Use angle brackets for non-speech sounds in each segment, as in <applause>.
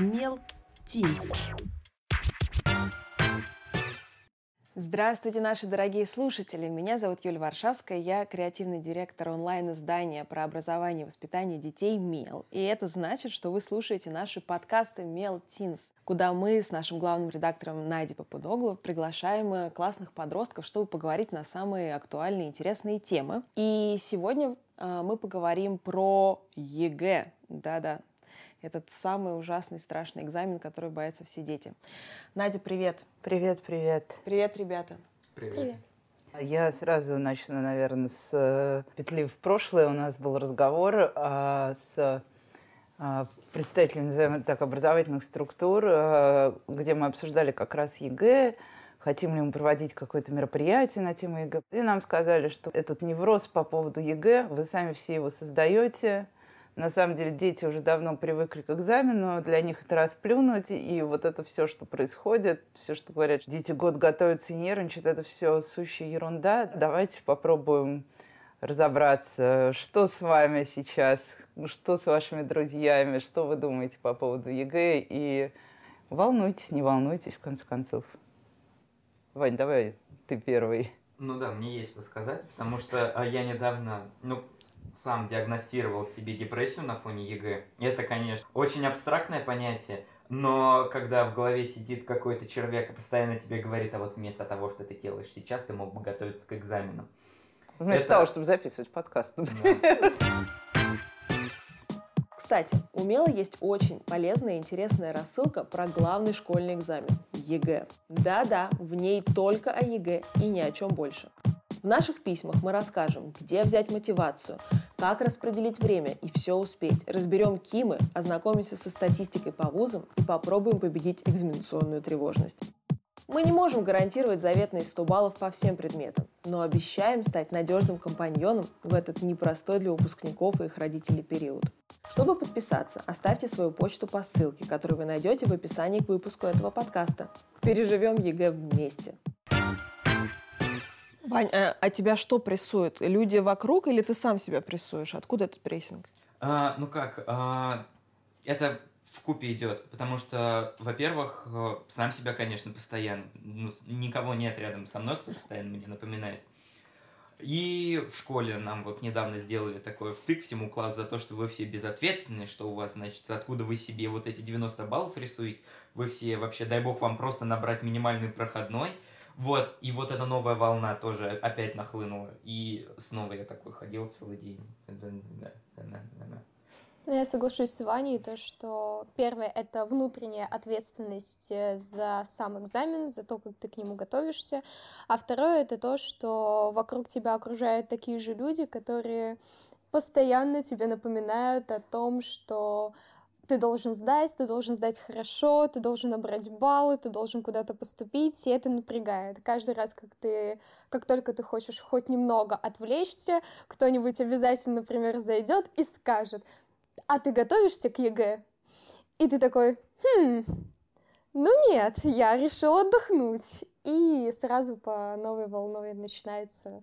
Мел Teens. Здравствуйте, наши дорогие слушатели! Меня зовут Юлия Варшавская, я креативный директор онлайн-издания про образование и воспитание детей «Мел». И это значит, что вы слушаете наши подкасты «Мел Teens», куда мы с нашим главным редактором Надей Папудогло приглашаем классных подростков, чтобы поговорить на самые актуальные и интересные темы. И сегодня э, мы поговорим про ЕГЭ. Да-да, этот самый ужасный, страшный экзамен, который боятся все дети. Надя, привет. Привет, привет. Привет, ребята. Привет. привет. Я сразу начну, наверное, с э, петли в прошлое. У нас был разговор а, с а, представителями так, образовательных структур, а, где мы обсуждали как раз ЕГЭ, хотим ли мы проводить какое-то мероприятие на тему ЕГЭ. И нам сказали, что этот невроз по поводу ЕГЭ, вы сами все его создаете, на самом деле дети уже давно привыкли к экзамену, для них это расплюнуть, и вот это все, что происходит, все, что говорят, дети год готовятся и нервничают, это все сущая ерунда. Давайте попробуем разобраться, что с вами сейчас, что с вашими друзьями, что вы думаете по поводу ЕГЭ, и волнуетесь, не волнуетесь, в конце концов. Вань, давай ты первый. Ну да, мне есть что сказать, потому что а, я недавно, ну, сам диагностировал себе депрессию на фоне ЕГЭ. Это, конечно, очень абстрактное понятие, но когда в голове сидит какой-то червяк и постоянно тебе говорит, а вот вместо того, что ты делаешь сейчас, ты мог бы готовиться к экзаменам. Вместо Это... того, чтобы записывать подкаст. Да. Кстати, у Мела есть очень полезная и интересная рассылка про главный школьный экзамен – ЕГЭ. Да-да, в ней только о ЕГЭ и ни о чем больше. В наших письмах мы расскажем, где взять мотивацию, как распределить время и все успеть. Разберем кимы, ознакомимся со статистикой по вузам и попробуем победить экзаменационную тревожность. Мы не можем гарантировать заветные 100 баллов по всем предметам, но обещаем стать надежным компаньоном в этот непростой для выпускников и их родителей период. Чтобы подписаться, оставьте свою почту по ссылке, которую вы найдете в описании к выпуску этого подкаста. Переживем ЕГЭ вместе! Вань, а, а тебя что прессует? Люди вокруг или ты сам себя прессуешь? Откуда этот прессинг? А, ну как, а, это вкупе идет, потому что, во-первых, э, сам себя, конечно, постоянно, ну, никого нет рядом со мной, кто постоянно мне напоминает. И в школе нам вот недавно сделали такой втык всему классу за то, что вы все безответственны, что у вас, значит, откуда вы себе вот эти 90 баллов рисуете, вы все вообще, дай бог вам просто набрать минимальный проходной – вот, и вот эта новая волна тоже опять нахлынула. И снова я такой ходил целый день. Ну, я соглашусь с Ваней, то, что первое — это внутренняя ответственность э, за сам экзамен, за то, как ты к нему готовишься, а второе — это то, что вокруг тебя окружают такие же люди, которые постоянно тебе напоминают о том, что ты должен сдать, ты должен сдать хорошо, ты должен набрать баллы, ты должен куда-то поступить, и это напрягает. Каждый раз, как ты, как только ты хочешь хоть немного отвлечься, кто-нибудь обязательно, например, зайдет и скажет, а ты готовишься к ЕГЭ? И ты такой, хм, ну нет, я решил отдохнуть. И сразу по новой волной начинается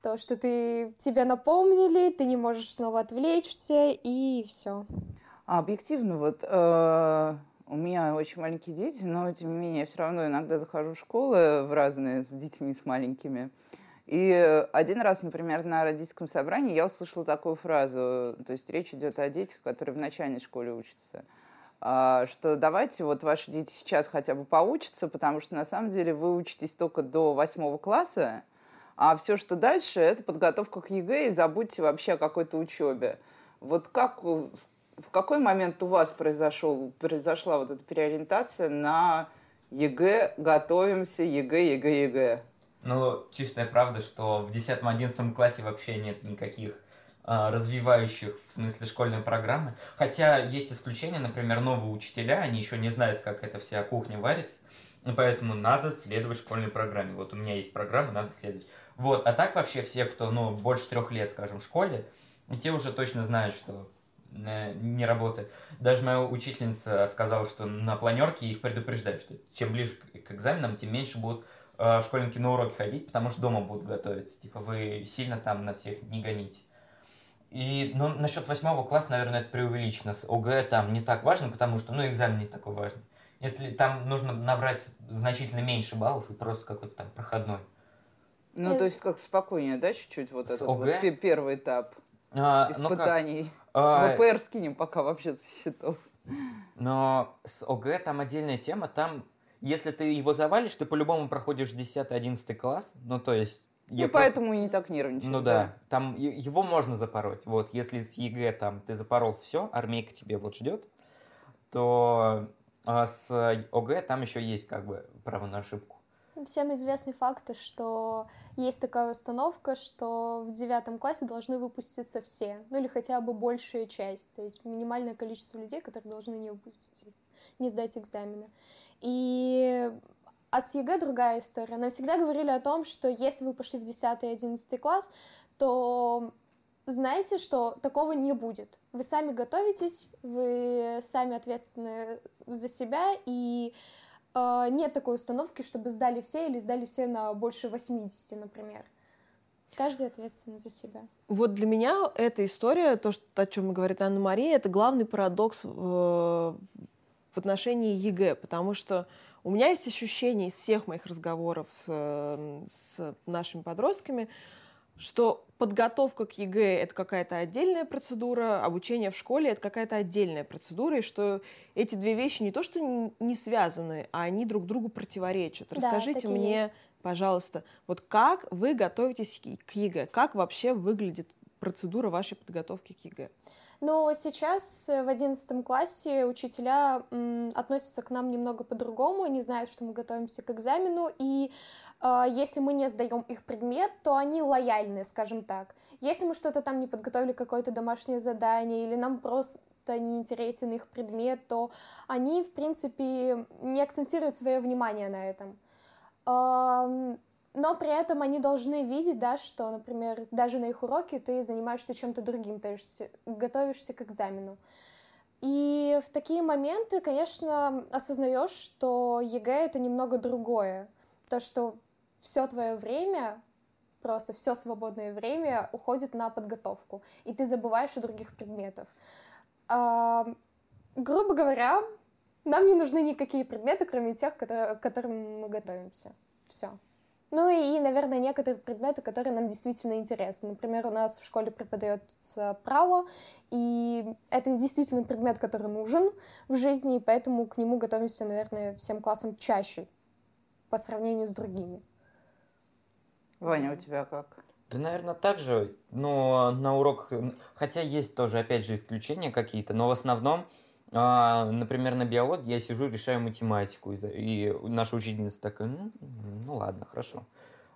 то, что ты тебя напомнили, ты не можешь снова отвлечься, и все. А объективно, вот э, у меня очень маленькие дети, но тем не менее я все равно иногда захожу в школы в разные с детьми, с маленькими. И один раз, например, на родительском собрании я услышала такую фразу, то есть речь идет о детях, которые в начальной школе учатся, а, что давайте вот ваши дети сейчас хотя бы поучатся, потому что на самом деле вы учитесь только до восьмого класса, а все, что дальше, это подготовка к ЕГЭ, и забудьте вообще о какой-то учебе. Вот как в какой момент у вас произошел, произошла вот эта переориентация на ЕГЭ, готовимся, ЕГЭ, ЕГЭ, ЕГЭ? Ну, чистая правда, что в 10-11 классе вообще нет никаких а, развивающих в смысле школьной программы. Хотя есть исключения, например, новые учителя, они еще не знают, как эта вся кухня варится, и поэтому надо следовать школьной программе. Вот у меня есть программа, надо следовать. Вот, а так вообще все, кто, ну, больше трех лет, скажем, в школе, те уже точно знают, что не работает. Даже моя учительница сказала, что на планерке их предупреждают, что чем ближе к экзаменам, тем меньше будут э, школьники на уроки ходить, потому что дома будут готовиться. Типа вы сильно там на всех не гоните. И ну, насчет восьмого класса, наверное, это преувеличено. С ОГЭ там не так важно, потому что, ну, экзамен не такой важный. Если там нужно набрать значительно меньше баллов и просто какой-то там проходной. Ну, то есть как спокойнее, да, чуть-чуть вот С этот ОГЭ? вот пе- первый этап А, ну как, испытаний. А, ВПР скинем пока вообще со счетов. Но с ОГЭ там отдельная тема. Там, если ты его завалишь, ты по-любому проходишь 10-11 класс. Ну, то есть... я Ну, просто- поэтому и не так нервничаю. Ну да, там е- его можно запороть. Вот, если с ЕГЭ там ты запорол все, армейка тебе вот ждет, то а, с ОГЭ там еще есть как бы право на ошибку. Всем известный факт, что есть такая установка, что в девятом классе должны выпуститься все, ну или хотя бы большая часть, то есть минимальное количество людей, которые должны не выпустить, не сдать экзамены. И а с ЕГЭ другая история. Нам всегда говорили о том, что если вы пошли в 10 и 11 класс, то знаете, что такого не будет. Вы сами готовитесь, вы сами ответственны за себя, и нет такой установки, чтобы сдали все или сдали все на больше 80, например. Каждый ответственен за себя. Вот для меня эта история, то, что, о чем говорит Анна-Мария, это главный парадокс в, в отношении ЕГЭ, потому что у меня есть ощущение из всех моих разговоров с, с нашими подростками, что подготовка к ЕГЭ – это какая-то отдельная процедура, обучение в школе – это какая-то отдельная процедура, и что эти две вещи не то что не связаны, а они друг другу противоречат. Да, Расскажите и мне, есть. пожалуйста, вот как вы готовитесь к ЕГЭ? Как вообще выглядит процедура вашей подготовки к ЕГЭ? Но сейчас э, в одиннадцатом классе учителя м, относятся к нам немного по-другому, они знают, что мы готовимся к экзамену, и э, если мы не сдаем их предмет, то они лояльны, скажем так. Если мы что-то там не подготовили, какое-то домашнее задание, или нам просто не интересен их предмет, то они, в принципе, не акцентируют свое внимание на этом. Но при этом они должны видеть, да, что, например, даже на их уроке ты занимаешься чем-то другим, то есть готовишься к экзамену. И в такие моменты, конечно, осознаешь, что ЕГЭ это немного другое. То, что все твое время, просто все свободное время уходит на подготовку, и ты забываешь о других предметах. А, грубо говоря, нам не нужны никакие предметы, кроме тех, которые, к которым мы готовимся. Все. Ну и, наверное, некоторые предметы, которые нам действительно интересны. Например, у нас в школе преподается право, и это действительно предмет, который нужен в жизни, и поэтому к нему готовимся, наверное, всем классом чаще по сравнению с другими. Ваня, у тебя как? Да, наверное, так же, но на уроках, хотя есть тоже, опять же, исключения какие-то, но в основном, а, например, на биологии я сижу, решаю математику, и наша учительница такая, ну, ну ладно, хорошо.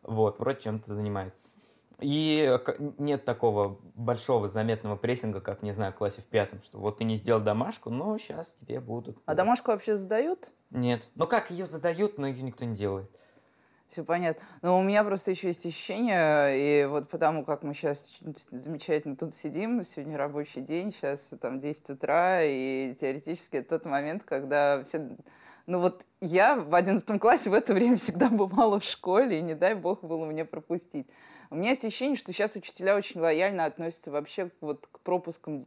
Вот, вроде чем-то занимается. И к- нет такого большого заметного прессинга, как, не знаю, в классе в пятом, что вот ты не сделал домашку, но сейчас тебе будут. А домашку вообще сдают? Нет. Ну как, ее задают, но ее никто не делает. Все понятно. Но у меня просто еще есть ощущение, и вот потому как мы сейчас замечательно тут сидим, сегодня рабочий день, сейчас там 10 утра, и теоретически это тот момент, когда все... Ну вот я в 11 классе в это время всегда бывала в школе, и не дай бог было мне пропустить. У меня есть ощущение, что сейчас учителя очень лояльно относятся вообще вот к пропускам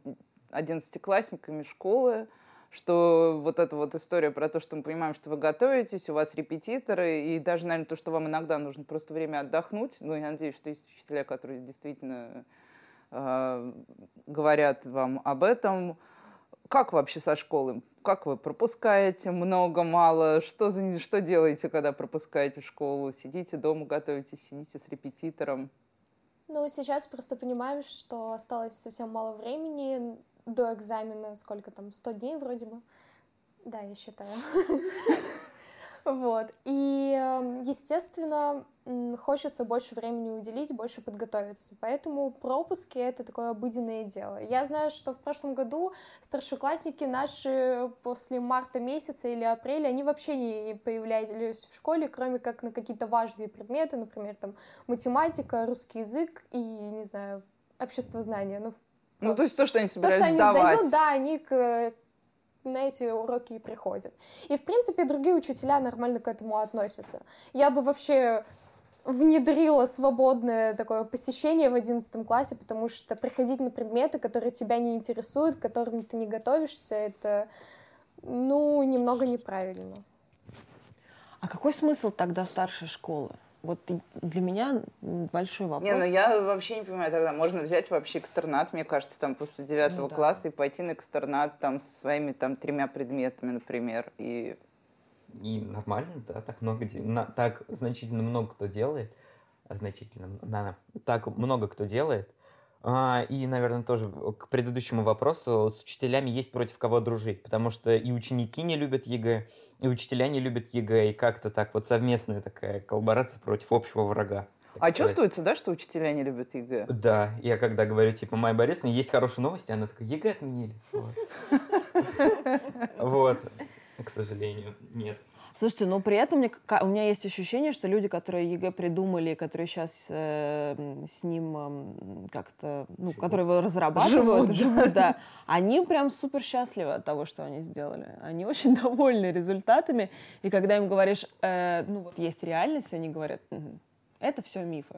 11-классниками школы, что вот эта вот история про то, что мы понимаем, что вы готовитесь, у вас репетиторы, и даже, наверное, то, что вам иногда нужно просто время отдохнуть. Ну, я надеюсь, что есть учителя, которые действительно э, говорят вам об этом. Как вообще со школой? Как вы пропускаете много, мало? Что, за- что делаете, когда пропускаете школу? Сидите дома, готовитесь, сидите с репетитором? Ну, сейчас просто понимаем, что осталось совсем мало времени до экзамена, сколько там, 100 дней вроде бы. Да, я считаю. Вот. И, эм, естественно, хочется больше времени уделить, больше подготовиться. Поэтому пропуски — это такое обыденное дело. Я знаю, что в прошлом году старшеклассники наши после марта месяца или апреля, они вообще не появлялись в школе, кроме как на какие-то важные предметы, например, там математика, русский язык и, не знаю, обществознание. Ну, Ну, то есть то, что они то, что собираются они сдавать. сдают, да, они к- на эти уроки и приходят. И, в принципе, другие учителя нормально к этому относятся. Я бы вообще внедрила свободное такое посещение в одиннадцатом классе, потому что приходить на предметы, которые тебя не интересуют, к которым ты не готовишься, это, ну, немного неправильно. А какой смысл тогда старшей школы? Вот для меня большой вопрос. Не, ну я вообще не понимаю, тогда можно взять вообще экстернат, мне кажется, там после девятого ну, да. класса и пойти на экстернат там со своими там тремя предметами, например, и... И нормально, да, так много, на, так значительно много кто делает, а значительно, на, так много кто делает, и, наверное, тоже к предыдущему вопросу, с учителями есть против кого дружить, потому что и ученики не любят ЕГЭ, и учителя не любят ЕГЭ, и как-то так вот совместная такая коллаборация против общего врага. А сказать. чувствуется, да, что учителя не любят ЕГЭ? Да, я когда говорю, типа, Майя Борисовна, есть хорошие новости, она такая, ЕГЭ отменили. Вот. <laughs> К сожалению, нет. Слушайте, но при этом мне, у меня есть ощущение, что люди, которые ЕГЭ придумали, которые сейчас э, с ним э, как-то, ну, живут. которые его разрабатывают, живут, живут да, они прям супер счастливы от того, что они сделали. Они очень <laughs> довольны результатами. И когда им говоришь, э, ну вот есть реальность, они говорят, угу, это все мифы.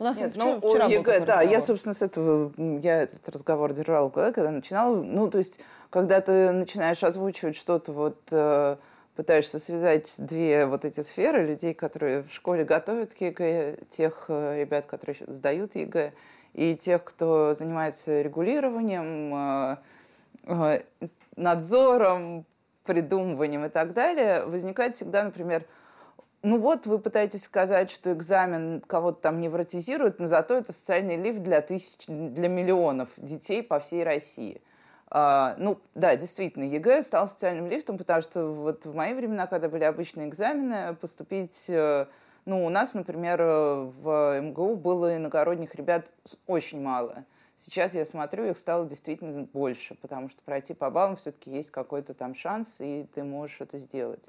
У нас Нет, вчера, ну, вчера ЕГЭ, был да, разговор. я, собственно, с этого, я этот разговор держала, когда начинала, ну, то есть, когда ты начинаешь озвучивать что-то вот э, пытаешься связать две вот эти сферы, людей, которые в школе готовят к ЕГЭ, тех э, ребят, которые сдают ЕГЭ, и тех, кто занимается регулированием, э, э, надзором, придумыванием и так далее, возникает всегда, например, ну вот вы пытаетесь сказать, что экзамен кого-то там невротизирует, но зато это социальный лифт для тысяч, для миллионов детей по всей России – а, ну, да, действительно, ЕГЭ стал социальным лифтом, потому что вот в мои времена, когда были обычные экзамены, поступить... Э, ну, у нас, например, в МГУ было иногородних ребят очень мало. Сейчас я смотрю, их стало действительно больше, потому что пройти по баллам все-таки есть какой-то там шанс, и ты можешь это сделать.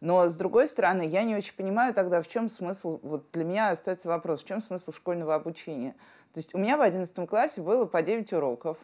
Но, с другой стороны, я не очень понимаю тогда, в чем смысл, вот для меня остается вопрос, в чем смысл школьного обучения. То есть у меня в 11 классе было по 9 уроков,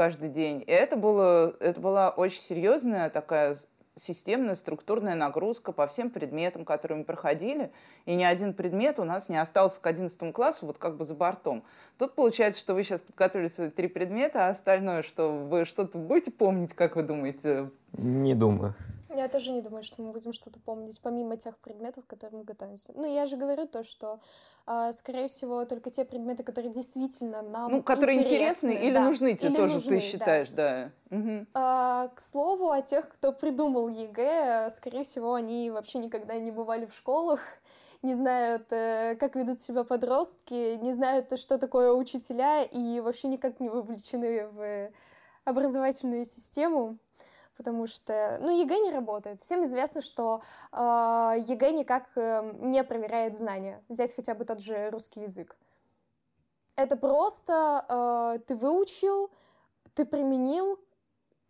каждый день. И это, было, это была очень серьезная такая системная, структурная нагрузка по всем предметам, которые мы проходили. И ни один предмет у нас не остался к 11 классу вот как бы за бортом. Тут получается, что вы сейчас подготовили свои три предмета, а остальное, что вы что-то будете помнить, как вы думаете? Не думаю. Я тоже не думаю, что мы будем что-то помнить, помимо тех предметов, к которым мы готовимся. Ну, я же говорю то, что, э, скорее всего, только те предметы, которые действительно нам Ну, которые интересны, или да. нужны тебе или тоже, нужны, ты считаешь, да. да. Угу. А, к слову, о тех, кто придумал ЕГЭ, скорее всего, они вообще никогда не бывали в школах, <laughs> не знают, э, как ведут себя подростки, не знают, что такое учителя, и вообще никак не вовлечены в образовательную систему потому что, ну, ЕГЭ не работает. Всем известно, что э, ЕГЭ никак э, не проверяет знания. Взять хотя бы тот же русский язык. Это просто э, ты выучил, ты применил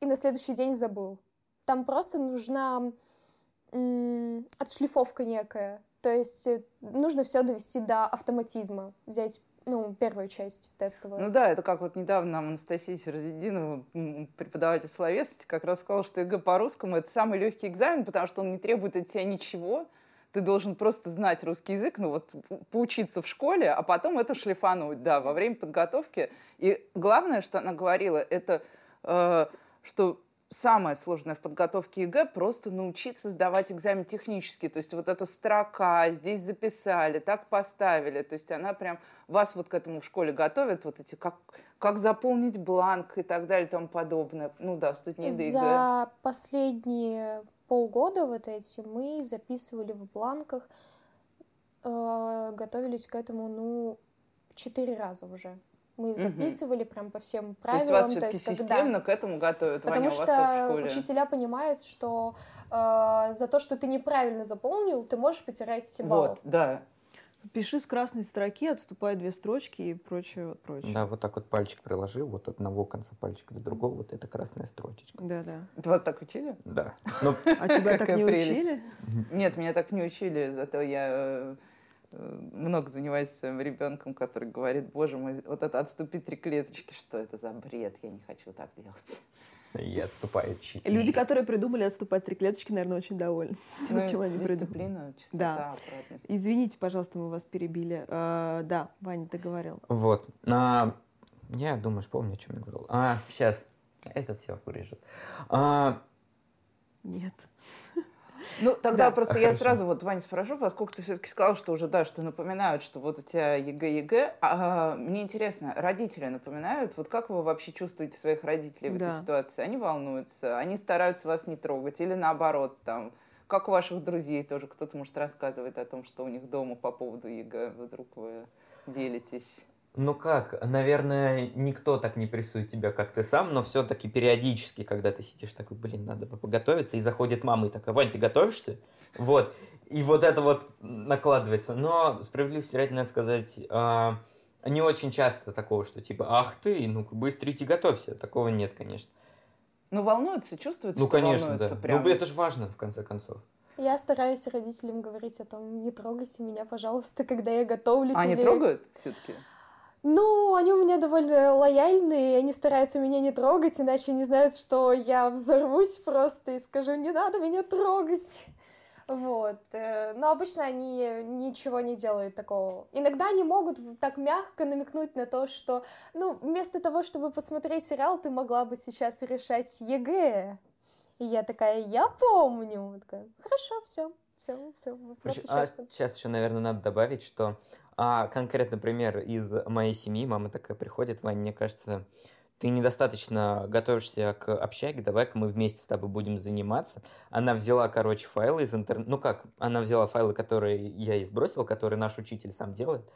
и на следующий день забыл. Там просто нужна м, отшлифовка некая. То есть э, нужно все довести до автоматизма. Взять ну, первую часть тестовую. Ну да, это как вот недавно нам Анастасия Серзидинова, преподаватель словесности, как раз сказала, что ЕГЭ по-русскому это самый легкий экзамен, потому что он не требует от тебя ничего, ты должен просто знать русский язык, ну вот поучиться в школе, а потом это шлифануть, да, во время подготовки. И главное, что она говорила, это э, что самое сложное в подготовке ЕГЭ просто научиться сдавать экзамен технически. То есть вот эта строка, здесь записали, так поставили. То есть она прям вас вот к этому в школе готовит, вот эти, как, как заполнить бланк и так далее и тому подобное. Ну да, студенты ЕГЭ. За последние полгода вот эти мы записывали в бланках, э, готовились к этому, ну, четыре раза уже. Мы записывали угу. прям по всем правилам. То есть вас все-таки системно когда... к этому готовят, Потому Ваня, что учителя понимают, что э, за то, что ты неправильно заполнил, ты можешь потерять все баллы. Вот, да. Пиши с красной строки, отступай две строчки и прочее, прочее. Да, вот так вот пальчик приложи, вот от одного конца пальчика до другого, вот это красная строчечка. Да, да. Это вас так учили? Да. Ну, а тебя <laughs> так не учили? Нет, меня так не учили, зато я э, много занимаюсь своим ребенком, который говорит, боже мой, вот это отступить три клеточки, что это за бред, я не хочу так делать. И отступает чуть Люди, которые придумали отступать три клеточки, наверное, очень довольны. Ну, чем они придумали. дисциплина, чистота, Да. аккуратность. Извините, пожалуйста, мы вас перебили. А, Да, Ваня, ты говорил. Вот. А, я, думаешь, помню, о чем я говорил. А, сейчас. Это все вырежут. А, Нет. <laughs> Ну, тогда Да. просто я Хорошо. сразу вот, Ваня, спрошу, поскольку ты все-таки сказал, что уже, да, что напоминают, что вот у тебя ЕГЭ, ЕГЭ. А, мне интересно, родители напоминают? Вот как вы вообще чувствуете своих родителей в Да. этой ситуации? Они волнуются, они стараются вас не трогать или наоборот там? Как у ваших друзей тоже кто-то, может, рассказывает о том, что у них дома по поводу ЕГЭ, вдруг вы делитесь? Ну как, наверное, никто так не прессует тебя, как ты сам, но все-таки периодически, когда ты сидишь такой, блин, надо бы поготовиться, и заходит мама и такая, Вань, ты готовишься? Вот. И вот это вот накладывается. Но, справедливости ради, надо сказать, а, не очень часто такого, что типа, ах ты, ну-ка быстрее готовься. Такого нет, конечно. Ну, волнуются, чувствуют, Ну, что конечно, да. волнуются прям? Ну, это же важно, в конце концов. Я стараюсь родителям говорить о том, не трогайте меня, пожалуйста, когда я готовлюсь. А они или- трогают все-таки? Ну, они у меня довольно лояльные, они стараются меня не трогать, иначе они знают, что я взорвусь просто и скажу, не надо меня трогать. Вот. э, Но обычно они ничего не делают такого. Иногда они могут так мягко намекнуть на то, что, ну, вместо того, чтобы посмотреть сериал, ты могла бы сейчас решать ЕГЭ. И я такая, я помню. Такая, хорошо, все, все, все, а исчерпан». сейчас еще, наверное, надо добавить, что а, конкретно пример из моей семьи. Мама такая приходит, Ваня, мне кажется, ты недостаточно готовишься к общаге, давай-ка мы вместе с тобой будем заниматься. Она взяла, короче, файлы из интернета. Ну как, она взяла файлы, которые я ей сбросил, которые наш учитель сам делает.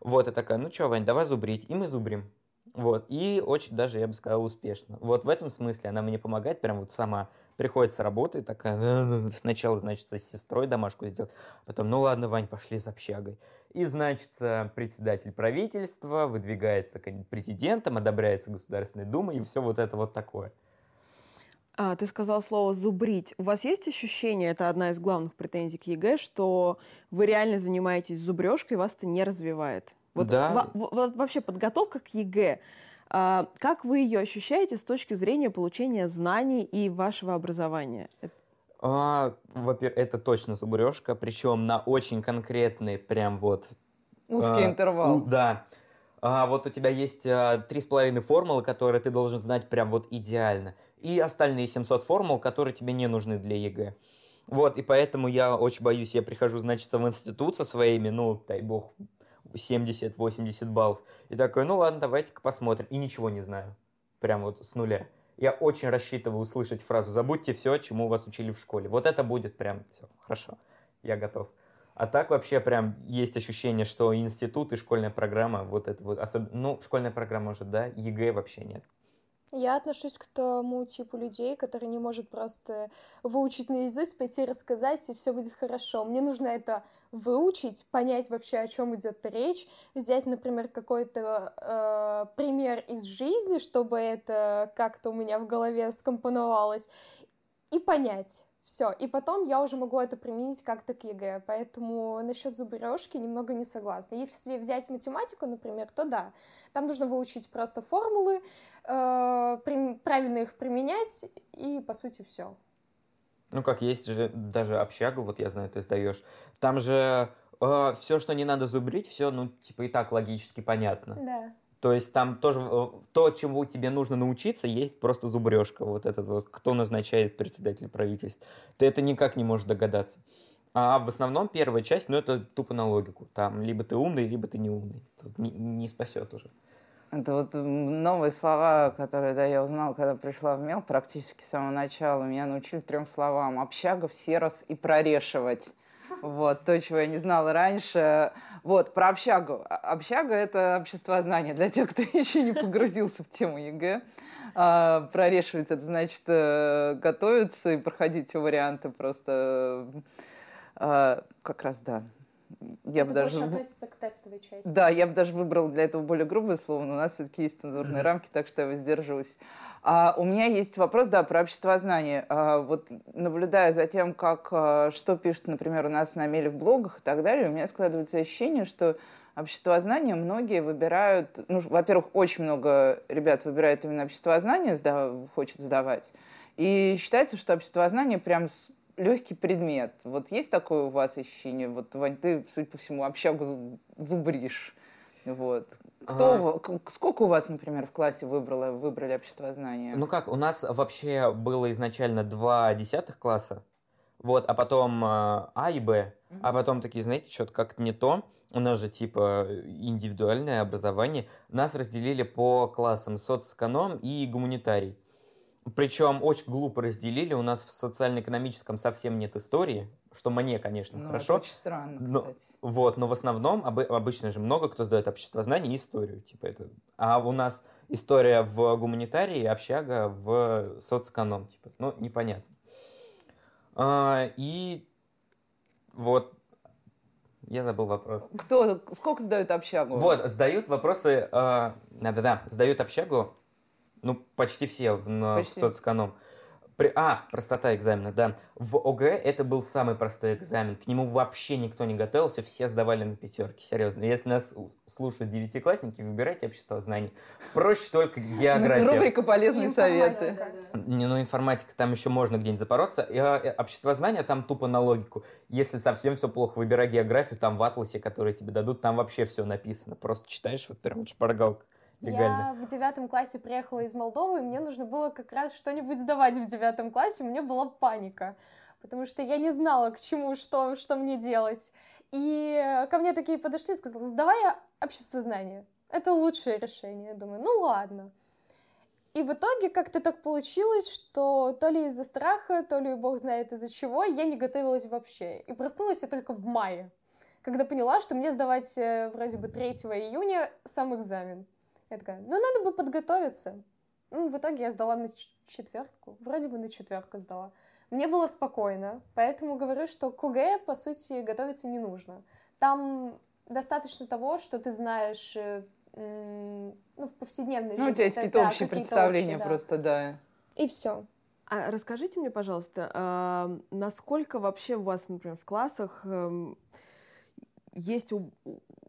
Вот, и такая, ну что, Вань, давай зубрить. И мы зубрим. Вот, и очень даже, я бы сказал, успешно. Вот в этом смысле она мне помогает прям вот сама. Приходит с работы, такая, «Ну, сначала, значит, с сестрой домашку сделать, потом, ну ладно, Вань, пошли с общагой. И, значит, председатель правительства выдвигается президентом, одобряется Государственной Думой, и все вот это вот такое. А, ты сказал слово «зубрить». У вас есть ощущение, это одна из главных претензий к ЕГЭ, что вы реально занимаетесь зубрежкой, вас это не развивает? Вот, Да. во- во- вообще подготовка к ЕГЭ, как вы ее ощущаете с точки зрения получения знаний и вашего образования? А, во-пер- это точно зубрежка, причем на очень конкретный прям вот Узкий А, интервал. да. А, вот у тебя есть а, три с половиной формулы, которые ты должен знать прям вот идеально. И остальные 700 формул, которые тебе не нужны для ЕГЭ. Вот, и поэтому я очень боюсь, я прихожу, значит, в институт со своими, ну, дай бог, 70-80 баллов. И такой, ну ладно, давайте-ка посмотрим. И ничего не знаю. Прям вот с нуля. Я очень рассчитываю услышать фразу «забудьте все, чему вас учили в школе». Вот это будет прям все, хорошо, я готов. А так вообще прям есть ощущение, что институт, и школьная программа, вот это вот, особенно, ну, школьная программа уже, да, ЕГЭ вообще нет. Я отношусь к тому типу людей, который не может просто выучить наизусть, пойти рассказать, и все будет хорошо. Мне нужно это выучить, понять вообще, о чем идет речь, взять, например, какой-то э, пример из жизни, чтобы это как-то у меня в голове скомпоновалось, и понять. Все, и потом я уже могу это применить как-то к ЕГЭ, поэтому насчет зубрежки немного не согласна. Если взять математику, например, то да, там нужно выучить просто формулы, э, правильно их применять, и по сути все. Ну, как есть же даже общага, вот я знаю, ты сдаешь, там же все, что не надо зубрить, все, ну, типа, и так логически понятно. Да. То есть там тоже э, то, чему тебе нужно научиться, есть просто зубрежка. Вот этот вот, кто назначает председателя правительства. Ты это никак не можешь догадаться. А в основном первая часть, ну, это тупо на логику. Там либо ты умный, либо ты не умный. Тут не, не спасет уже. Это вот новые слова, которые да, я узнала, когда пришла в МЕЛ практически с самого начала. Меня научили трем словам. Общагов, серос и прорешивать. Вот, то, чего я не знала раньше. Вот, про общагу. А- Общага — это обществознание для тех, кто <laughs> еще не погрузился в тему ЕГЭ. А, прорешивать — это значит э, готовиться и проходить все варианты просто... э, как раз, да. Я это бы даже... относится к тестовой части. да, я бы даже выбрала для этого более грубое слово, но у нас все-таки есть цензурные рамки, так что я воздерживаюсь. А, у меня есть вопрос, да, про обществознание. А, вот наблюдая за тем, как, а, что пишут, например, у нас на Меле в блогах и так далее, у меня складывается ощущение, что обществознание многие выбирают, ну, во-первых, очень много ребят выбирает именно обществознание, сда, хочет сдавать, и считается, что обществознание прям легкий предмет. Вот есть такое у вас ощущение? Вот, Вань, ты, судя по всему, общагу зубришь. Вот. Кто, а... Сколько у вас, например, в классе выбрало, выбрали обществознание? Ну как, у нас вообще было изначально два десятых класса, вот, а потом э, А и Б, mm-hmm. а потом такие, знаете, что-то как-то не то. У нас же типа индивидуальное образование. Нас разделили по классам соцэконом и гуманитарий. Причем очень глупо разделили. У нас в социально-экономическом совсем нет истории, что мне, конечно, ну, хорошо. Это очень странно, кстати. Но, вот, но в основном об, обычно же много кто сдает общество знаний и историю. Типа это. А у нас история в гуманитарии, общага в соцэконом. Типа, ну, непонятно. А, и вот я забыл вопрос. Кто, сколько сдают общагу? Вот, сдают вопросы, э, да-да-да, сдают общагу ну, почти все в, на, почти. в соцэконом. При, а, простота экзамена, да. В ОГЭ это был самый простой экзамен. К нему вообще никто не готовился, все сдавали на пятерки. Серьезно. Если нас слушают девятиклассники, выбирайте общество знаний. Проще только <laughs> география. Рубрика «Полезные советы». Не, ну, информатика там еще можно где-нибудь запороться. И, а, общество знания там тупо на логику. Если совсем все плохо, выбирай географию, там в атласе, которые тебе дадут, там вообще все написано. Просто читаешь, вот прям шпаргалка легально. Я в девятом классе приехала из Молдовы, и мне нужно было как раз что-нибудь сдавать в девятом классе, у меня была паника, потому что я не знала, к чему, что, что мне делать. И ко мне такие подошли и сказали, сдавай общество знания. Это лучшее решение. Я думаю, ну ладно. И в итоге как-то так получилось, что то ли из-за страха, то ли бог знает из-за чего, я не готовилась вообще. И проснулась я только в мае, когда поняла, что мне сдавать э, вроде бы 3 июня сам экзамен. Я такая, ну надо бы подготовиться. Ну, в итоге я сдала на четверку, вроде бы на четверку сдала. Мне было спокойно, поэтому говорю, что к ОГЭ, по сути, готовиться не нужно. Там достаточно того, что ты знаешь э, ну, в повседневной жизни. Ну, у тебя есть какие-то да, общие какие представления общие, да. просто, да. И все. А расскажите мне, пожалуйста, а, насколько вообще у вас, например, в классах э, есть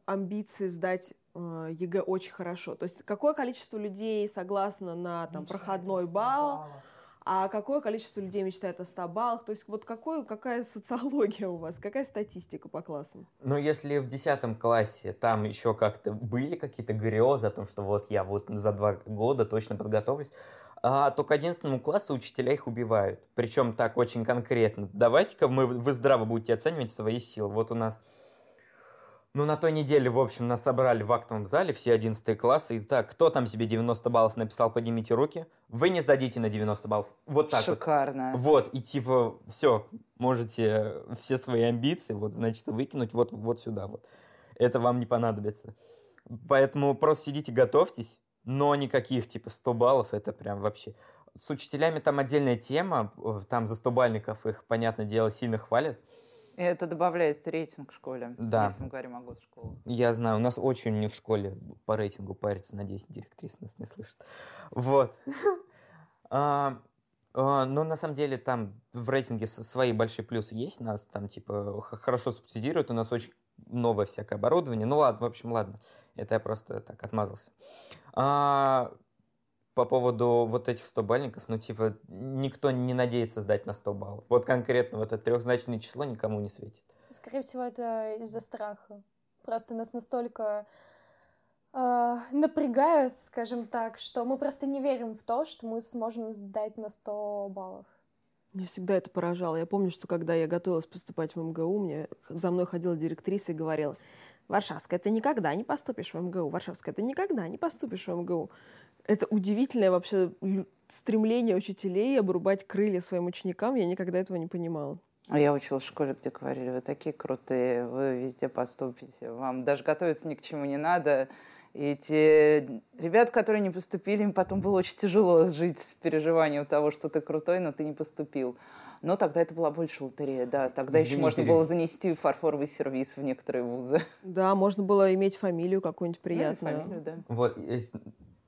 амбиции сдать ЕГЭ очень хорошо. То есть какое количество людей согласно на там, проходной балл, а какое количество людей мечтает о 100 баллах? То есть вот какой, какая социология у вас, какая статистика по классам? Ну, если в 10 классе там еще как-то были какие-то грезы о том, что вот я вот за два года точно подготовлюсь, а, то к 11 классу учителя их убивают. Причем так очень конкретно. Давайте-ка мы, вы здраво будете оценивать свои силы. Вот у нас ну, на той неделе, в общем, нас собрали в актовом зале, все 11 классы. И так, кто там себе 90 баллов написал, поднимите руки. Вы не сдадите на 90 баллов. Вот так Шикарно. Вот. вот, и типа, все, можете все свои амбиции, вот, значит, выкинуть вот, вот сюда вот. Это вам не понадобится. Поэтому просто сидите, готовьтесь, но никаких, типа, 100 баллов, это прям вообще... С учителями там отдельная тема, там за 100 бальников их, понятное дело, сильно хвалят. И это добавляет рейтинг в школе. Да. Если мы говорим о госшколах. Я знаю, у нас очень не в школе по рейтингу парится, надеюсь, директриса нас не слышит. Вот. <laughs> А, а, но на самом деле там в рейтинге свои большие плюсы есть. Нас там типа хорошо субсидируют, у нас очень новое всякое оборудование. Ну ладно, в общем, ладно. Это я просто так отмазался. А, по поводу вот этих 100 бальников, ну, типа, никто не надеется сдать на 100 баллов. Вот конкретно вот это трехзначное число никому не светит. Скорее всего, это из-за страха. Просто нас настолько э, напрягают, скажем так, что мы просто не верим в то, что мы сможем сдать на 100 баллов. Меня всегда это поражало. Я помню, что когда я готовилась поступать в МГУ, мне за мной ходила директриса и говорила, Варшавская, ты никогда не поступишь в МГУ. Варшавская, ты никогда не поступишь в МГУ. Это удивительное вообще стремление учителей обрубать крылья своим ученикам. Я никогда этого не понимала. А я училась в школе, где говорили, вы такие крутые, вы везде поступите, вам даже готовиться ни к чему не надо. И те ребят, которые не поступили, им потом было очень тяжело жить с переживанием того, что ты крутой, но ты не поступил. Но тогда это была больше лотерея, да. Тогда Извините, еще можно было занести фарфоровый сервис в некоторые вузы. Да, можно было иметь фамилию какую-нибудь приятную. Ну, фамилию, да. Вот, есть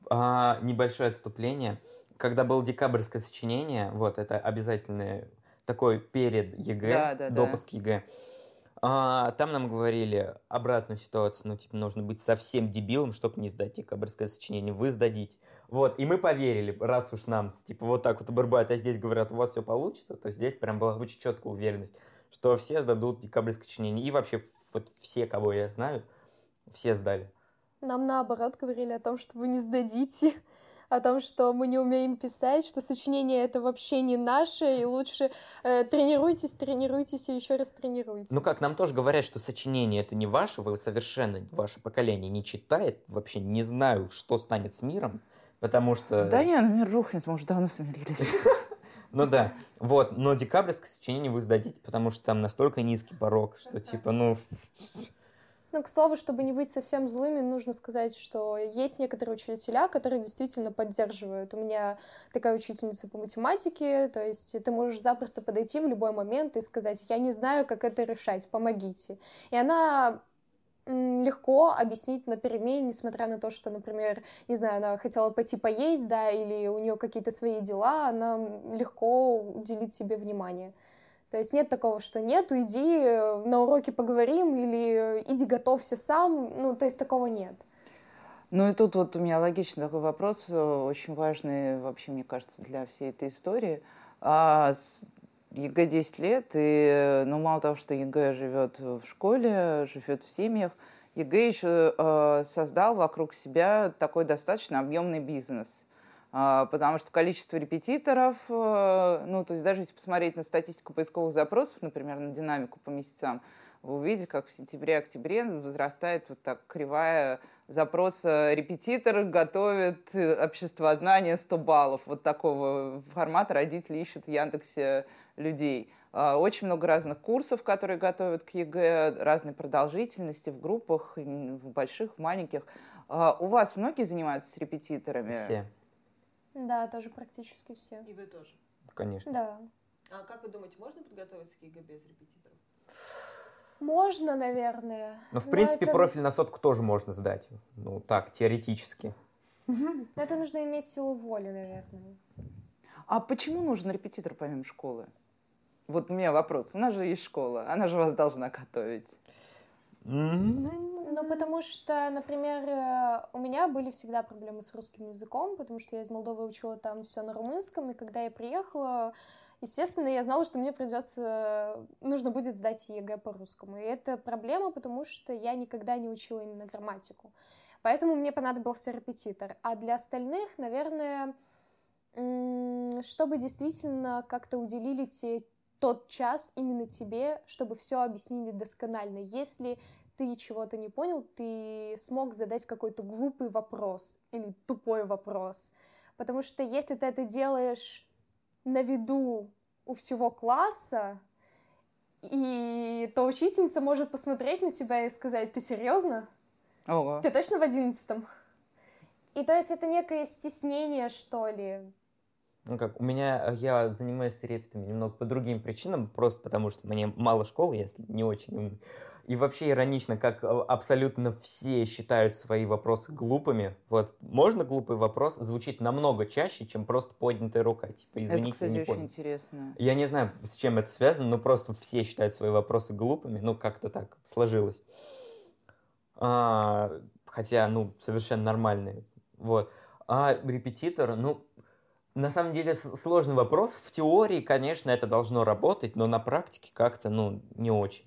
а, небольшое отступление. Когда было декабрьское сочинение, вот это обязательное такой перед ЕГЭ, да, да, допуск да. ЕГЭ, А, там нам говорили обратную ситуацию, ну, типа, нужно быть совсем дебилом, чтобы не сдать декабрьское сочинение. Вы сдадите. Вот, и мы поверили, раз уж нам, типа, вот так вот обрубают, а здесь говорят, у вас все получится, то здесь прям была очень четкая уверенность, что все сдадут декабрьское сочинение. И вообще, вот все, кого я знаю, все сдали. Нам наоборот говорили о том, что вы не сдадите о том, что мы не умеем писать, что сочинение это вообще не наше, и лучше э, тренируйтесь, тренируйтесь и еще раз тренируйтесь. Ну как, нам тоже говорят, что сочинение это не ваше, вы совершенно, ваше поколение не читает, вообще не знаю, что станет с миром, потому что... Да нет, мир рухнет, мы уже давно смирились. <laughs> Ну да, вот, но декабрьское сочинение вы сдадите, потому что там настолько низкий порог, что типа, ну, ну, к слову, чтобы не быть совсем злыми, нужно сказать, что есть некоторые учителя, которые действительно поддерживают. У меня такая учительница по математике, то есть ты можешь запросто подойти в любой момент и сказать, я не знаю, как это решать, помогите. И она легко объяснить на перемене, несмотря на то, что, например, не знаю, она хотела пойти поесть, да, или у нее какие-то свои дела, она легко уделит тебе внимание. То есть нет такого, что нет, иди э, на уроке поговорим или иди готовься сам. Ну, то есть такого нет. Ну и тут вот у меня логичный такой вопрос, э, очень важный вообще, мне кажется, для всей этой истории. А ЕГЭ 10 лет, и ну, мало того, что ЕГЭ живет в школе, живет в семьях, ЕГЭ еще э, создал вокруг себя такой достаточно объемный бизнес – потому что количество репетиторов, э, ну, то есть даже если посмотреть на статистику поисковых запросов, например, на динамику по месяцам, вы увидите, как в сентябре-октябре возрастает вот так кривая запроса репетитор готовит обществознание 100 баллов. Вот такого формата родители ищут в Яндексе людей. А, очень много разных курсов, которые готовят к ЕГЭ, разной продолжительности в группах, в больших, в маленьких. А, у вас многие занимаются с репетиторами? Все. Да, тоже практически все. И вы тоже? Конечно. Да. А как вы думаете, можно подготовиться к ЕГЭ без репетиторов? Можно, наверное. Но, в принципе, это... профиль на сотку тоже можно сдать. Ну, так, теоретически. <laughs> Это нужно иметь силу воли, наверное. А почему нужен репетитор помимо школы? Вот у меня вопрос. У нас же есть школа, она же вас должна готовить. Ну, потому что, например, э, у меня были всегда проблемы с русским языком, потому что я из Молдовы учила там все на румынском, и когда я приехала, естественно, я знала, что мне придется, нужно будет сдать ЕГЭ по-русскому. И это проблема, потому что я никогда не учила именно грамматику. Поэтому мне понадобился репетитор. А для остальных, наверное, чтобы действительно как-то уделили те тот час именно тебе, чтобы все объяснили досконально. Если ты чего-то не понял, ты смог задать какой-то глупый вопрос или тупой вопрос. Потому что если ты это делаешь на виду у всего класса, и то учительница может посмотреть на тебя и сказать, ты серьезно? Ого. Ты точно в одиннадцатом? И то есть это некое стеснение, что ли, ну как, у меня, я занимаюсь репетами немного по другим причинам, просто потому что мне мало школы, если не очень умный. И вообще иронично, как э, абсолютно все считают свои вопросы глупыми. Вот, можно глупый вопрос звучит намного чаще, чем просто поднятая рука. Типа, извините, это, кстати, не очень понял. интересно. Я не знаю, с чем это связано, но просто все считают свои вопросы глупыми. Ну, как-то так сложилось. А, хотя, ну, совершенно нормальные. Вот. А репетитор, ну, на самом деле сложный вопрос. В теории, конечно, это должно работать, но на практике как-то, ну, не очень.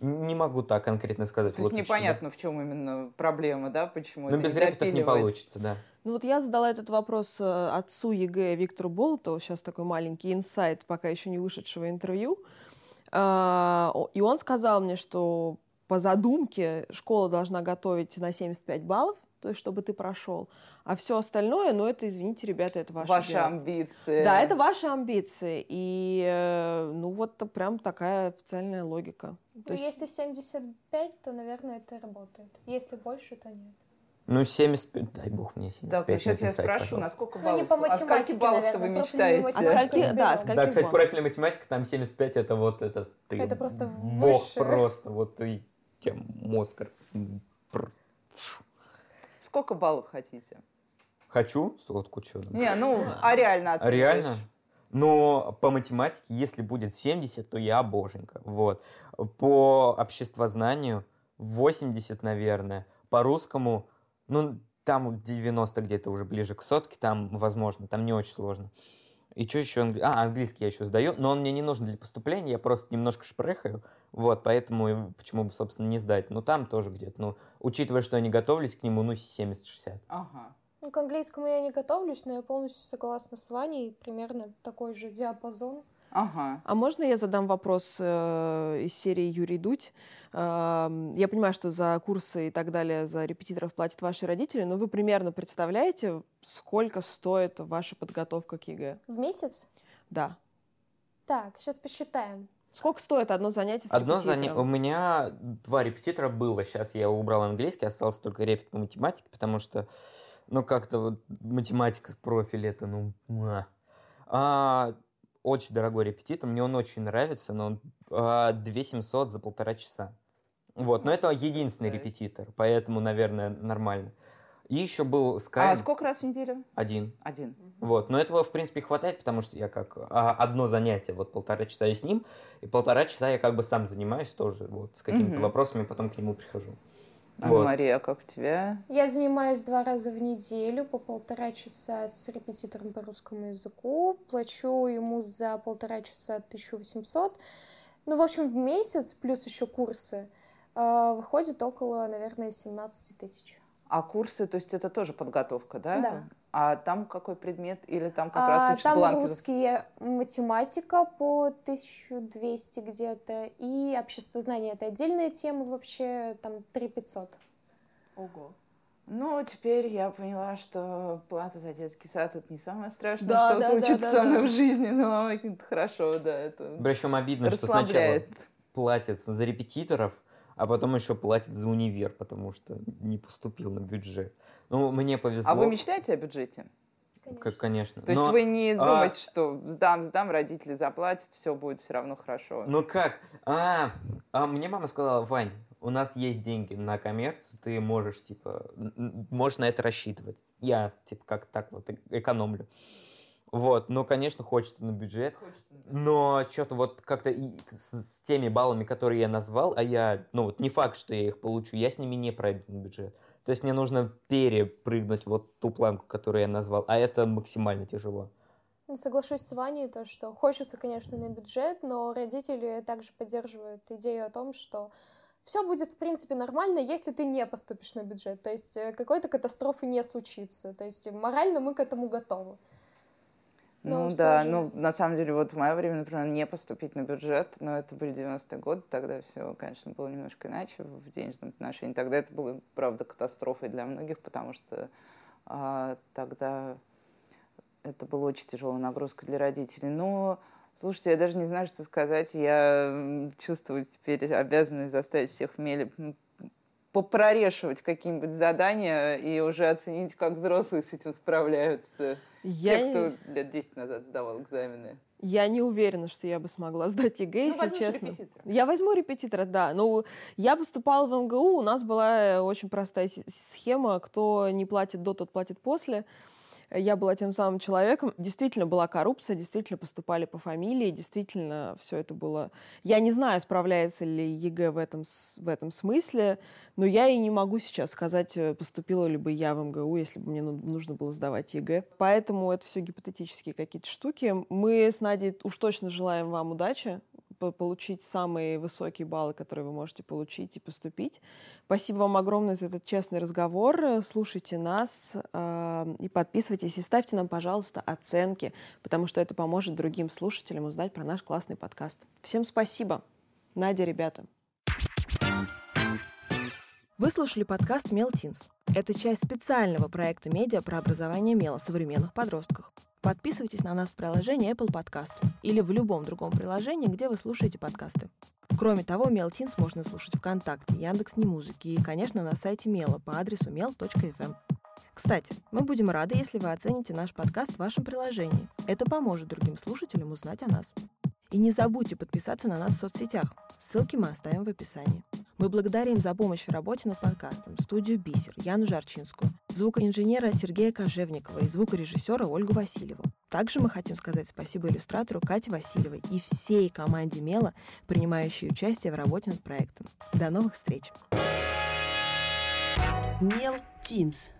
Не могу так конкретно сказать. То есть вот непонятно, в чем именно проблема, да, почему Ну, без репетов не получится, да. Ну вот я задала этот вопрос э, отцу ЕГЭ Виктору Болотову, сейчас такой маленький инсайт, пока еще не вышедшего интервью. А, и он сказал мне, что по задумке школа должна готовить на 75 баллов, то есть чтобы ты прошел. А все остальное, ну это, извините, ребята, это ваши Ваши дело. амбиции. Да, это ваши амбиции. И э, ну вот прям такая официальная логика. То ну, есть... Если 75, то, наверное, это работает. Если больше, то нет. Ну, 75, дай бог мне 75. Да, сейчас я спрошу, пожалуйста. на сколько баллов? Ну, не по математике, а скольки баллов-то вы мечтаете? А скольки, да, скольки Да, кстати, профильная математика, там 75, это вот это ты. Это просто бог выше. просто, вот ты тем мозг. Сколько баллов хотите? Хочу сотку, что? Не, ну, а реально А реально? Но по математике, если будет 70, то я боженька. Вот. По обществознанию 80, наверное. По русскому, ну, там 90 где-то уже ближе к сотке, там возможно, там не очень сложно. И что еще? Англи... А, английский я еще сдаю, но он мне не нужен для поступления, я просто немножко шпрехаю, вот, поэтому почему бы, собственно, не сдать. Но там тоже где-то, ну, учитывая, что я не готовлюсь к нему, ну, 70-60. Ага. Ну, к английскому я не готовлюсь, но я полностью согласна с Ваней, примерно такой же диапазон. Ага. А можно я задам вопрос э, из серии Юрий Дудь? Э, я понимаю, что за курсы и так далее, за репетиторов платят ваши родители, но вы примерно представляете, сколько стоит ваша подготовка к ЕГЭ? В месяц? Да. Так, сейчас посчитаем. Сколько стоит одно занятие с Одно занятие. У меня два репетитора было. Сейчас я убрал английский, остался только репет по математике, потому что, ну, как-то вот математика профиль это, ну, а, очень дорогой репетитор, мне он очень нравится, но он а, 2700 за полтора часа. Вот, но это единственный репетитор, поэтому, наверное, нормально. И еще был А Sky сколько раз в неделю? один. Один. Вот, но этого, в принципе, хватает, потому что я как а, одно занятие, вот полтора часа я с ним, и полтора часа я как бы сам занимаюсь тоже, вот, с какими-то Мгм. вопросами, потом к нему прихожу. А Вот. Мария, как у тебя? Я занимаюсь два раза в неделю по полтора часа с репетитором по русскому языку. Плачу ему за полтора часа 1800. Ну, в общем, в месяц, плюс еще курсы, э, выходит около, наверное, 17 тысяч. А курсы, то есть это тоже подготовка, да? Да. А там какой предмет? Или там как А, раз учат там бланки? русский, математика по 1200 где-то, и обществознание — это отдельная тема вообще, там 3500. Ого. Ну, теперь я поняла, что плата за детский сад это не самое страшное, Да, что да, случится да, да, со мной да. в жизни, но это хорошо, да, это Причем обидно, что сначала платят за репетиторов, а потом еще платят за универ, потому что не поступил на бюджет. Ну, мне повезло. А вы мечтаете о бюджете? Как, конечно. То есть Но- вы не а- думаете, что сдам, сдам, родители заплатят, все будет все равно хорошо. Ну как? А, а мне мама сказала, Вань, у нас есть деньги на коммерцию, ты можешь, типа, можешь на это рассчитывать. Я, типа, как так вот э- экономлю. Вот, но, конечно, хочется на бюджет. Но что-то вот как-то и с, с теми баллами, которые я назвал, а я, ну вот не факт, что я их получу, я с ними не пройду на бюджет. То есть мне нужно перепрыгнуть вот ту планку, которую я назвал, а это максимально тяжело. Ну, Соглашусь с Ваней, то, что хочется, конечно, на бюджет, но родители также поддерживают идею о том, что все будет, в принципе, нормально, если ты не поступишь на бюджет. То есть э, какой-то катастрофы не случится. То есть морально мы к этому готовы. Ну всё да, же- ну на самом деле вот в мое время, например, не поступить на бюджет, но это были 90-е годы, тогда все, конечно, было немножко иначе в денежном отношении. Тогда это было, правда, катастрофой для многих, потому что а, тогда это была очень тяжелая нагрузка для родителей. Но, слушайте, я даже не знаю, что сказать. Я чувствую теперь обязанность заставить всех в меле м, попрорешивать какие-нибудь задания и уже оценить, как взрослые с этим справляются. Я, Те, кто лет 10 назад сдавал экзамены. я не уверена, что я бы смогла сдать ЕГЭ, Ну, если честно. репетитора. Я возьму репетитора, да. Ну, я поступала в МГУ, у нас была э, очень простая схема, кто не платит до, тот платит после. Я была тем самым человеком. Действительно была коррупция, действительно поступали по фамилии, действительно все это было... Я не знаю, справляется ли ЕГЭ в этом, в этом смысле, но я и не могу сейчас сказать, э, поступила ли бы я в МГУ, если бы мне ну- нужно было сдавать ЕГЭ. Поэтому это все гипотетические какие-то штуки. Мы с Надей уж точно желаем вам удачи, получить самые высокие баллы, которые вы можете получить и поступить. Спасибо вам огромное за этот честный разговор. Слушайте нас э, и подписывайтесь, и ставьте нам, пожалуйста, оценки, потому что это поможет другим слушателям узнать про наш классный подкаст. Всем спасибо. Надя, ребята. Вы слушали подкаст «Мелтинс». Это часть специального проекта медиа про образование мела современных подростках. Подписывайтесь на нас в приложении Apple Podcast или в любом другом приложении, где вы слушаете подкасты. Кроме того, Мелтинс можно слушать ВКонтакте, Яндекс.Немузыке и, конечно, на сайте Мела по адресу mel.fm. Кстати, мы будем рады, если вы оцените наш подкаст в вашем приложении. Это поможет другим слушателям узнать о нас. И не забудьте подписаться на нас в соцсетях. Ссылки мы оставим в описании. Мы благодарим за помощь в работе над подкастом студию «Бисер», Яну Жарчинскую, звукоинженера Сергея Кожевникова и звукорежиссера Ольгу Васильеву. Также мы хотим сказать спасибо иллюстратору Кате Васильевой и всей команде Мела, принимающей участие в работе над проектом. До новых встреч! Мел Тинс.